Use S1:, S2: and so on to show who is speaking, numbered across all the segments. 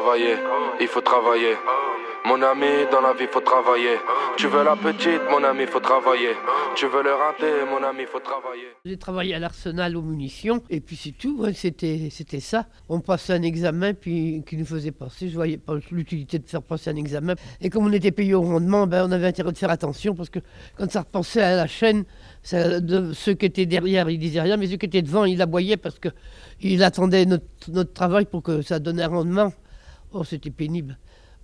S1: travailler, il faut travailler. Mon ami, dans la vie, faut travailler. Tu veux la petite, mon ami, faut travailler. Tu veux le rater, mon ami, faut travailler.
S2: J'ai travaillé à l'arsenal aux munitions, et puis c'est tout, hein, c'était, ça. On passait un examen, puis qui nous faisait passer. Je voyais pas l'utilité de faire passer un examen. Et comme on était payé au rendement, ben, on avait intérêt de faire attention, parce que quand ça repensait à la chaîne, ceux qui étaient derrière, ils disaient rien, mais ceux qui étaient devant, ils aboyaient, parce qu'ils attendaient notre, notre travail pour que ça donne un rendement. Oh, c'était pénible.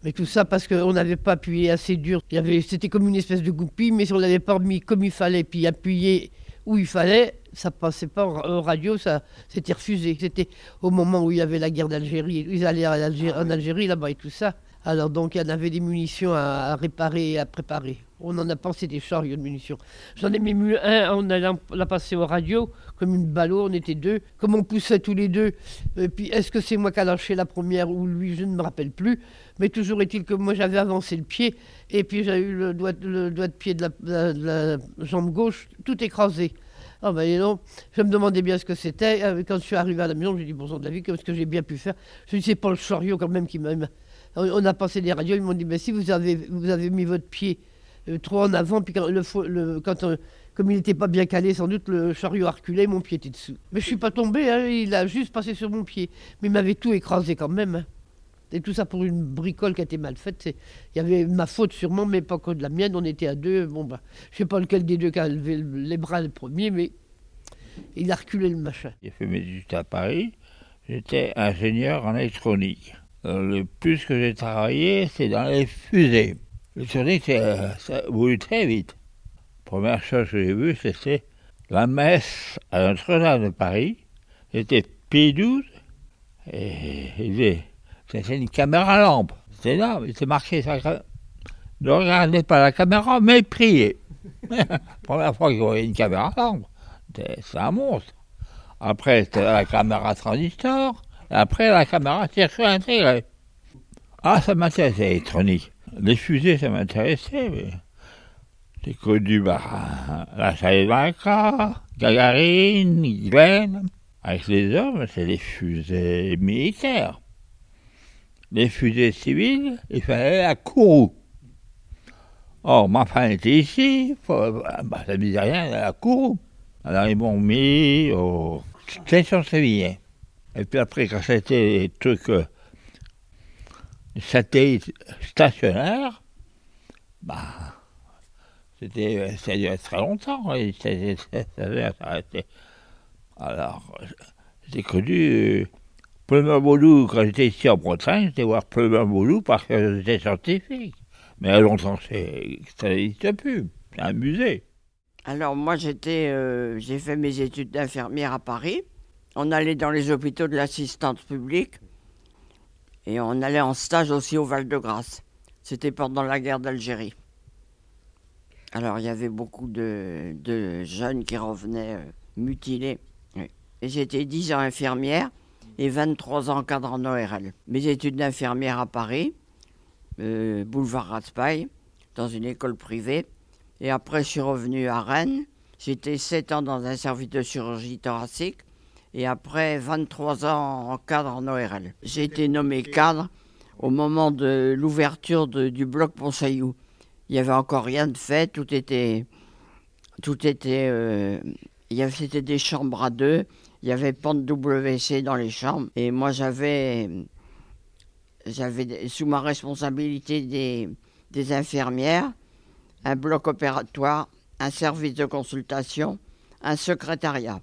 S2: Mais tout ça parce qu'on n'avait pas appuyé assez dur. C'était comme une espèce de goupille, mais si on l'avait pas mis comme il fallait, puis appuyé où il fallait, ça passait pas en radio, ça c'était refusé. C'était au moment où il y avait la guerre d'Algérie, ils allaient en Algérie là-bas et tout ça. Alors donc il y en avait des munitions à, réparer et à préparer. On en a pensé des chariots de munitions. J'en ai mis un, on l'a passé aux radios, comme une ballot, on était deux. Comme on poussait tous les deux, et puis est-ce que c'est moi qui a lâché la première ou lui, je ne me rappelle plus. Mais toujours est-il que moi j'avais avancé le pied, et puis j'ai eu le doigt, le doigt de pied de la, jambe gauche tout écrasé. Ah ben non, je me demandais bien ce que c'était. Euh, quand je suis arrivé à la maison, j'ai dit bon sang de la vie, qu'est-ce que j'ai bien pu faire? Je ne sais pas le chariot quand même qui m'a on a passé des radios, ils m'ont dit, mais si vous avez, mis votre pied euh, trop en avant, puis quand, quand comme il n'était pas bien calé, sans doute le chariot a reculé, mon pied était dessous. Mais je suis pas tombé, hein, il a juste passé sur mon pied. Mais il m'avait tout écrasé quand même. Hein. Et tout ça pour une bricole qui a été mal faite. Il y avait ma faute sûrement, mais pas que de la mienne. On était à deux. Bon, bah, je sais pas lequel des deux qui a levé les bras le premier, mais il a reculé le machin.
S3: J'ai fait mes études à Paris. J'étais ingénieur en électronique. Euh, le plus que j'ai travaillé, c'est dans les fusées. Le tourniquet, c'est, euh, ça bouge très vite. Première chose que j'ai vue, c'était la messe à Notre-Dame de Paris. C'était P12 et c'était une caméra lampe. C'était énorme, il était marqué ça. Ne regardez pas la caméra, mais priez. Première fois que voyais une caméra lampe, c'est un monstre. Après, c'était la caméra transistor. Après, la caméra circuit intégrée. Ah, ça m'intéressait, l'électronique. Les fusées, ça m'intéressait, mais. J'ai connu bah, la Saïdaka, Gagarine, Glenn. Avec les hommes, c'est les fusées militaires. Les fusées civiles, il fallait la Kourou. Or, ma femme était ici, ça ne disait rien, la Kourou. Alors, ils m'ont mis au station Sévillien. Et puis après, quand c'était des trucs euh, satellites stationnaires, bah, c'était, ça durait très longtemps. Et ça, Alors, j'ai connu euh, Boulou, quand j'étais ici en Bretagne, j'étais voir Boulou parce que j'étais scientifique. Mais à longtemps, ça n'existe plus. C'est un musée.
S4: Alors moi, j'étais, euh, j'ai fait mes études d'infirmière à Paris. On allait dans les hôpitaux de l'assistance publique et on allait en stage aussi au Val-de-Grâce. C'était pendant la guerre d'Algérie. Alors il y avait beaucoup de, jeunes qui revenaient euh, mutilés. Et j'étais 10 ans infirmière et 23 ans cadre en ORL. Mes études d'infirmière à Paris, euh, boulevard Raspail, dans une école privée. Et après, je suis revenu à Rennes. J'étais 7 ans dans un service de chirurgie thoracique et après 23 ans en cadre en ORL. J'ai été nommé cadre au moment de l'ouverture du bloc Pontchaillou. Il n'y avait encore rien de fait, tout était. Tout était. Euh, c'était des chambres à deux, il y avait pas de WC dans les chambres, et moi j'avais. J'avais sous ma responsabilité des, des infirmières, un bloc opératoire, un service de consultation, un secrétariat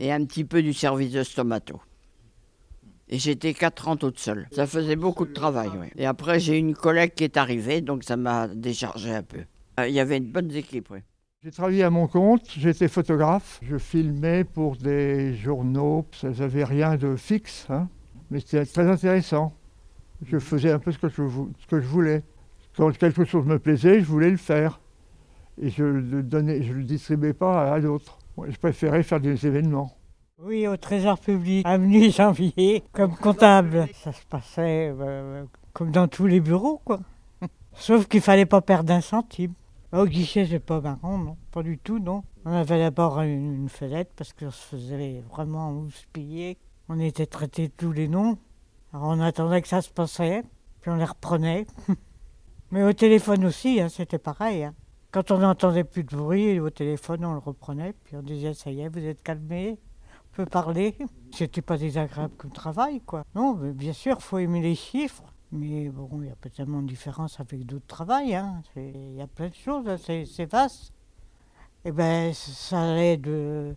S4: et un petit peu du service de stomato. Et j'étais quatre ans toute seule. Ça faisait beaucoup de travail, oui. Et après, j'ai une collègue qui est arrivée, donc ça m'a déchargé un peu. Euh, il y avait une bonne équipe, oui.
S5: J'ai travaillé à mon compte, j'étais photographe. Je filmais pour des journaux, ça n'avait rien de fixe, hein. mais c'était très intéressant. Je faisais un peu ce que je, voulais. Quand quelque chose me plaisait, je voulais le faire. Et je le le distribuais pas à d'autres je préférais faire des événements.
S6: Oui, au Trésor public, avenue Janvier, comme comptable. Ça se passait euh, comme dans tous les bureaux, quoi. Sauf qu'il fallait pas perdre un centime. Au guichet, c'est pas marrant, non, pas du tout, non. On avait d'abord une, fenêtre parce qu'on se faisait vraiment houspiller. On était traités tous les noms. Alors on attendait que ça se passait, puis on les reprenait. Mais au téléphone aussi, hein, c'était pareil. hein. Quand on n'entendait plus de bruit au téléphone, on le reprenait, puis on disait ça y est, vous êtes calmé, on peut parler. C'était pas désagréable comme travail, quoi. Non, bien sûr, faut aimer les chiffres. Mais bon, il n'y a pas tellement de différence avec d'autres travails. hein. Il y a plein de choses, hein, c'est vaste. Et ben, ça allait des-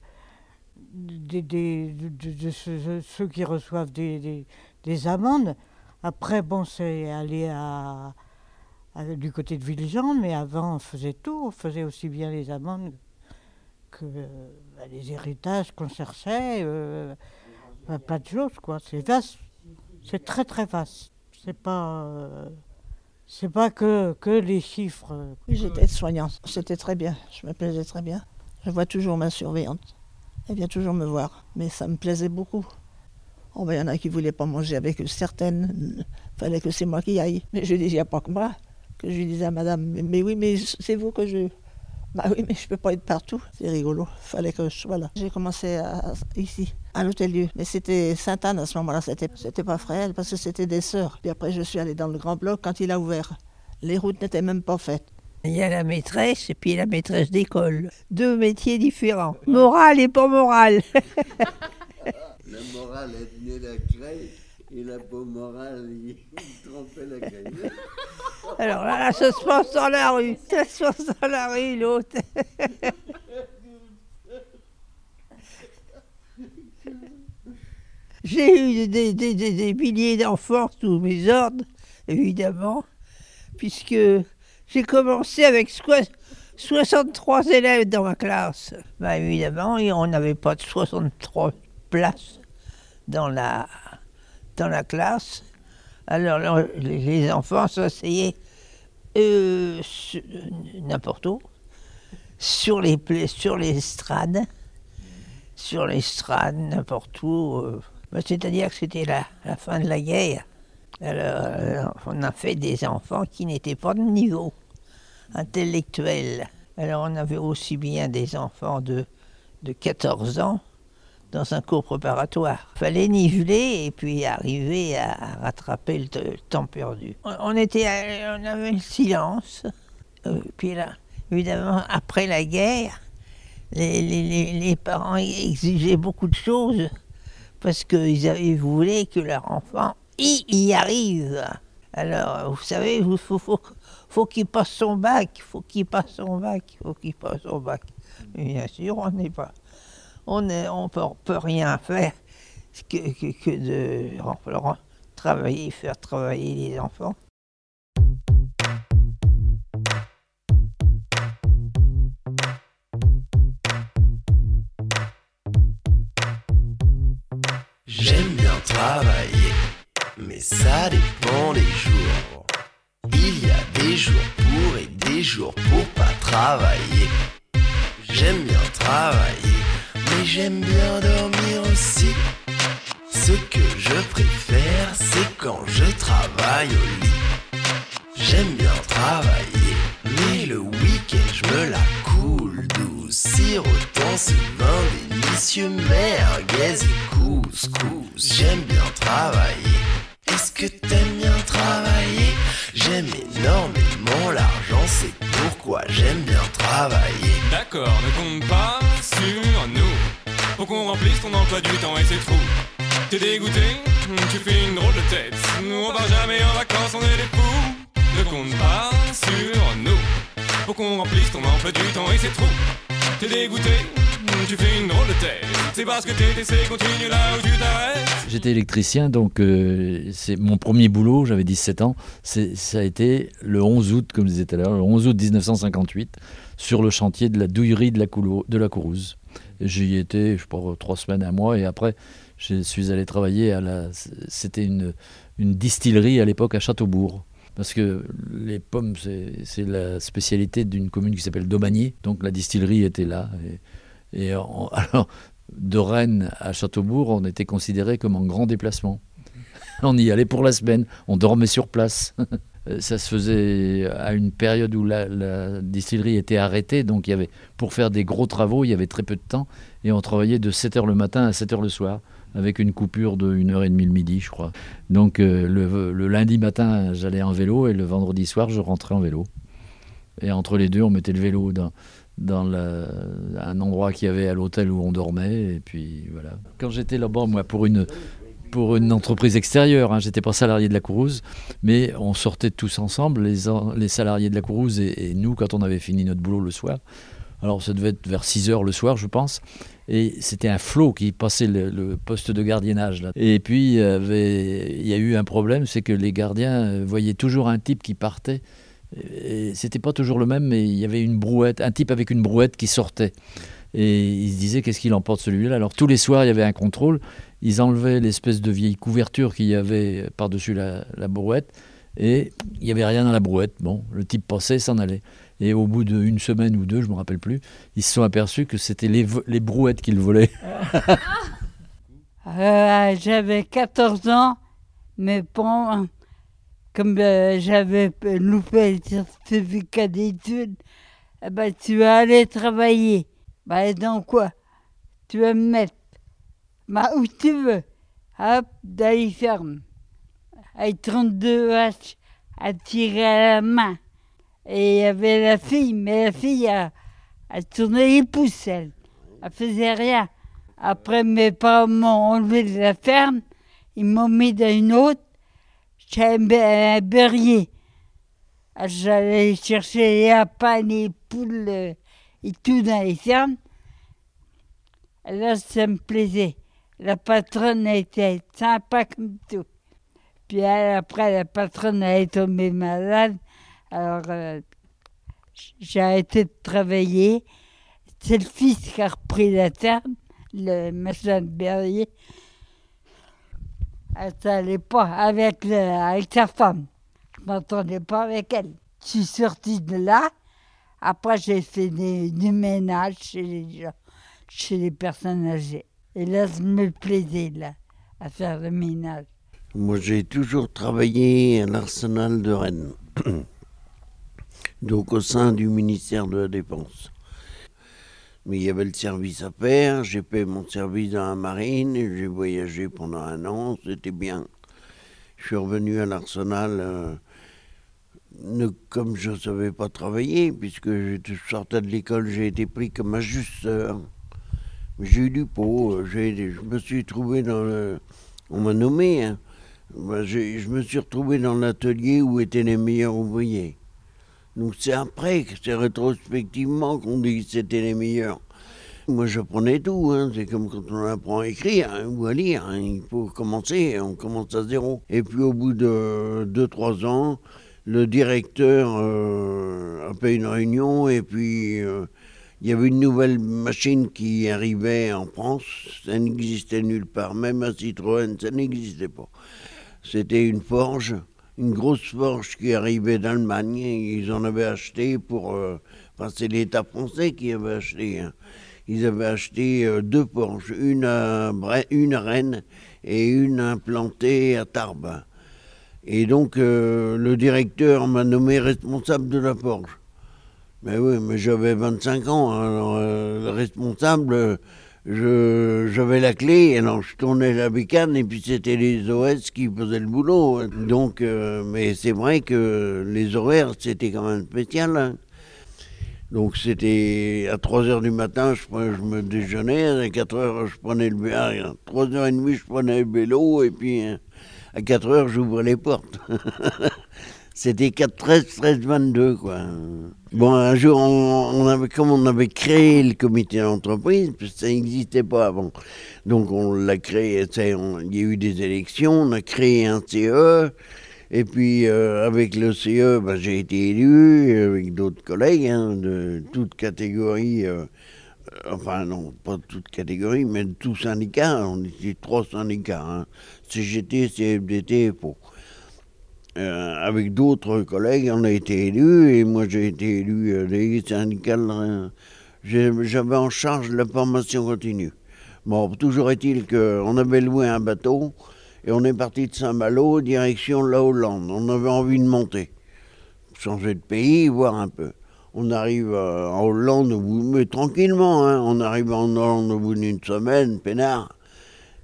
S6: de, ceux, qui reçoivent des, des- des amendes. Après, bon, c'est aller à- du côté de Villejean, mais avant, on faisait tout. On faisait aussi bien les amendes que euh, bah, les héritages qu'on cherchait. euh, plein de choses, quoi. C'est vaste. C'est très, très vaste. C'est pas... euh, c'est pas que, que les chiffres.
S7: J'étais soignante. C'était très bien. Je me plaisais très bien. Je vois toujours ma surveillante. Elle vient toujours me voir. Mais ça me plaisait beaucoup. Oh, ben, il y en a qui voulaient pas manger avec certaines. fallait que c'est moi qui aille. Mais je dis, il n'y a pas que moi. Que je lui disais à madame, mais, mais oui, mais c'est vous que je. Bah oui, mais je peux pas être partout. C'est rigolo. Fallait que je sois là. J'ai commencé à- ici, à l'hôtel Dieu. Mais c'était Sainte-Anne à ce moment-là. C'était, c'était pas Fréhel parce que c'était des sœurs. Puis après, je suis allée dans le grand bloc quand il a ouvert. Les routes n'étaient même pas faites.
S8: Il y a la maîtresse et puis la maîtresse d'école. Deux métiers différents. Morale et pas morale.
S9: La morale, elle tenait la craie et la peau morale, il trempait la craie.
S8: Alors là, là, ça se passe dans la rue. Ça se passe dans la rue, l'autre. J'ai eu des, milliers d'enfants sous mes ordres, évidemment, puisque j'ai commencé avec soi- 63 élèves dans ma classe. Bah, évidemment, on n'avait pas de 63 places dans la, dans la classe. Alors les enfants s'asseyaient euh, sur- n'importe où, sur les sur les estrades, sur l'estrade, n'importe où. euh. Bah, C'est-à-dire que c'était la, la fin de la guerre. Alors, euh, on a fait des enfants qui n'étaient pas de niveau intellectuel. Alors, on avait aussi bien des enfants de, de 14 ans dans un cours préparatoire. fallait niveler et puis arriver à, rattraper le, te- le temps perdu. On, était, on avait le silence. Euh, puis là, évidemment, après la guerre, les, les- les- parents exigeaient beaucoup de choses parce qu'ils voulaient que leur enfant y, y arrive. Alors, vous savez, il faut, faut, faut qu'il passe son bac, faut qu'il passe son bac, faut qu'il passe son bac. Mais bien sûr, on n'est pas on ne peut, rien faire que, de travailler, faire travailler les enfants.
S10: J'aime bien travailler, mais ça dépend des jours. Il y a des jours pour et des jours pour pas travailler. J'aime bien travailler, mais j'aime bien dormir aussi. Ce que je préfère, c'est quand je travaille au lit. J'aime bien travailler, mais le week-end je me la coule douce. Sirotant ce vin délicieux, merguez et couscous. J'aime bien travailler. Est-ce que t'aimes bien travailler? J'aime énormément l'argent, c'est pourquoi j'aime bien travailler.
S11: D'accord, ne compte pas remplisse ton emploi du temps et c'est trop. T'es dégoûté Tu fais une drôle de tête. Nous on part jamais en vacances, on est des fous. Ne compte pas sur nous. Pour qu'on remplisse ton emploi du temps et c'est trop. T'es dégoûté Tu fais une drôle de tête. C'est parce que essayé, continue là où tu t'arrêtes.
S12: J'étais électricien, donc euh, c'est mon premier boulot, j'avais 17 ans. Ça a été le 11 août, comme je disais tout à l'heure, le 11 août 1958, sur le chantier de la douillerie de la, Coulou- de la Courouse. J'y étais, je pas, trois semaines, un mois, et après, je suis allé travailler à la. C'était une, une distillerie à l'époque à Châteaubourg. Parce que les pommes, c'est la spécialité d'une commune qui s'appelle Domanier. Donc la distillerie était là. Et, alors, de Rennes à Châteaubourg, on était considéré comme en grand déplacement. On y allait pour la semaine, on dormait sur place. Euh, Ça se faisait à une période où la, distillerie était arrêtée, donc il y avait, pour faire des gros travaux, il y avait très peu de temps, et on travaillait de 7h le matin à 7h le soir. avec une coupure de 1h30 le midi, je crois. Donc euh, le, lundi matin, j'allais en vélo et le vendredi soir, je rentrais en vélo. Et entre les deux, on mettait le vélo dans, un endroit qu'il y avait à l'hôtel où on dormait. Et puis voilà. Quand j'étais là-bas, moi, pour une, pour une entreprise extérieure, hein, j'étais pas salarié de la Courouse, mais on sortait tous ensemble, les, les salariés de la Courouse et, nous, quand on avait fini notre boulot le soir. Alors ça devait être vers 6 heures le soir, je pense. Et c'était un flot qui passait le, poste de gardiennage. Là. Et puis, il y avait- il y a eu un problème, c'est que les gardiens euh, voyaient toujours un type qui partait. Et c'était pas toujours le même, mais il y avait une brouette, un type avec une brouette qui sortait. Et ils se disaient qu'est-ce qu'il emporte celui-là? Alors tous les soirs, il y avait un contrôle. Ils enlevaient l'espèce de vieille couverture qu'il y avait par-dessus la, la brouette. Et il n'y avait rien dans la brouette. Bon, le type passait, s'en allait. Et au bout d'une semaine ou deux, je ne me rappelle plus, ils se sont aperçus que c'était les brouettes qu'ils volaient.
S13: Euh, j'avais 14 ans, mais bon, comme euh, j'avais loupé le certificat d'études, eh ben, tu vas aller travailler. Ben, dans quoi? Tu vas me mettre ben, où tu veux. Hop, dans les fermes. Avec 32 vaches à tirer à la main. Et il y avait la fille, mais la fille, elle, elle tournait les pouces, elle. Elle faisait rien. Après, mes parents m'ont enlevé de la ferme, ils m'ont mis dans une autre. J'avais un be- un berrier. J'allais chercher les lapins, les poules euh, et tout dans les fermes. Là, ça me plaisait. La patronne était sympa comme tout. Puis après, la patronne est tombée malade. Alors, euh, j'ai arrêté de travailler. C'est le fils qui a repris la ferme, le machin de berrier. Elle n'allait pas avec, avec sa femme. Je m'entendais pas avec elle. Je suis sortie de là. Après, j'ai fait du ménage chez les gens, chez les personnes âgées. Et là, je me plaisais, là, à faire le ménage.
S9: Moi, j'ai toujours travaillé à l'arsenal de Rennes, donc au sein du ministère de la Défense. Mais il y avait le service à faire, j'ai fait mon service dans la marine, j'ai voyagé pendant un an, c'était bien. Je suis revenu à l'arsenal euh, comme je ne savais pas travailler, puisque je sortais de l'école, j'ai été pris comme ajusteur. J'ai eu du pot, je me suis trouvé dans le... On m'a nommé, hein. Je me suis retrouvé dans l'atelier où étaient les meilleurs ouvriers. Donc c'est après, c'est rétrospectivement qu'on dit que c'était les meilleurs. Moi j'apprenais tout, hein. c'est comme quand on apprend à écrire hein, ou à lire. Il faut commencer, on commence à zéro. Et puis au bout de 2-3 ans, le directeur euh, a fait une réunion et puis euh, il y avait une nouvelle machine qui arrivait en France. Ça n'existait nulle part, même à Citroën, ça n'existait pas. C'était une forge, une grosse forge qui arrivait d'Allemagne. Ils en avaient acheté pour. euh, Enfin, c'est l'État français qui avait acheté. hein. Ils avaient acheté euh, deux forges, une à, une à Rennes et une implantée à Tarbes. Et donc, euh, le directeur m'a nommé responsable de la forge. Mais oui, mais j'avais 25 ans. Alors, euh, le responsable, j'avais la clé, alors je tournais la bécane et puis c'était les OS qui faisaient le boulot. Donc, euh, mais c'est vrai que les horaires, c'était quand même spécial. hein. Donc c'était à 3 heures du matin, je, prenais- je me déjeunais, à 4 heures, je prenais le vélo, à 3 heures et demie, je prenais le vélo, et puis euh, à 4 heures, j'ouvrais les portes. C'était 4, 13, 13, 22, quoi. Bon, un jour, on, avait, comme on avait créé le comité d'entreprise, ça n'existait pas avant. Donc, on l'a créé, il y a eu des élections, on a créé un CE, et puis, euh, avec le CE, ben, j'ai été élu, avec d'autres collègues, hein, de toutes catégories, euh, euh, enfin, non, pas de toutes catégories, mais de tous syndicats, on était trois syndicats, CGT, CFDT et FO. Euh, avec d'autres collègues, on a été élus, et moi j'ai été élu euh, délégué syndical. euh, J'avais en charge la formation continue. Bon, toujours est-il qu'on avait loué un bateau, et on est parti de Saint-Malo, direction la Hollande. On avait envie de monter, changer de pays, voir un peu. On arrive en Hollande, mais tranquillement, hein, on arrive en Hollande au bout d'une semaine, peinard.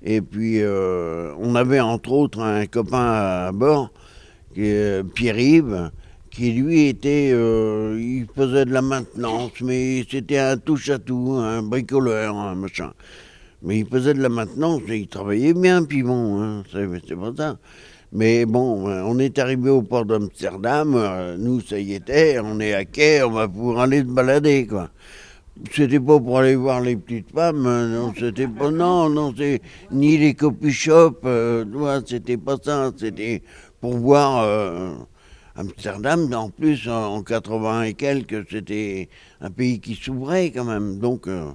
S9: Et puis, on avait entre autres un copain à bord, est Pierre-Yves, qui lui était. euh, il faisait de la maintenance, mais c'était un touche-à-tout, un bricoleur, un machin. Mais il faisait de la maintenance, et il travaillait bien, puis bon, hein, c'est pas ça. Mais bon, euh, on est arrivé au port d'Amsterdam, euh, nous ça y était, on est à quai, on va pouvoir aller se balader, quoi. C'était pas pour aller voir les petites femmes, euh, non, c'était pas, non, non, c'est ni les copy shops, euh, c'était pas ça, c'était pour voir euh, Amsterdam, en plus en, en 80 et quelques, c'était un pays qui s'ouvrait quand même, donc, euh,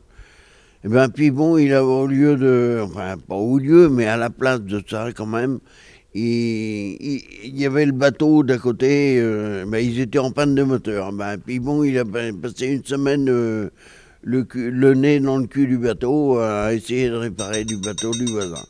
S9: eh ben, puis bon, il a au lieu de, enfin, pas au lieu, mais à la place de ça quand même, il, y avait le bateau d'à côté, euh, ben, ils étaient en panne de moteur. Ben, puis bon, il a pa- passé une semaine euh, le nez dans le cul du bateau à essayer de réparer du bateau du voisin.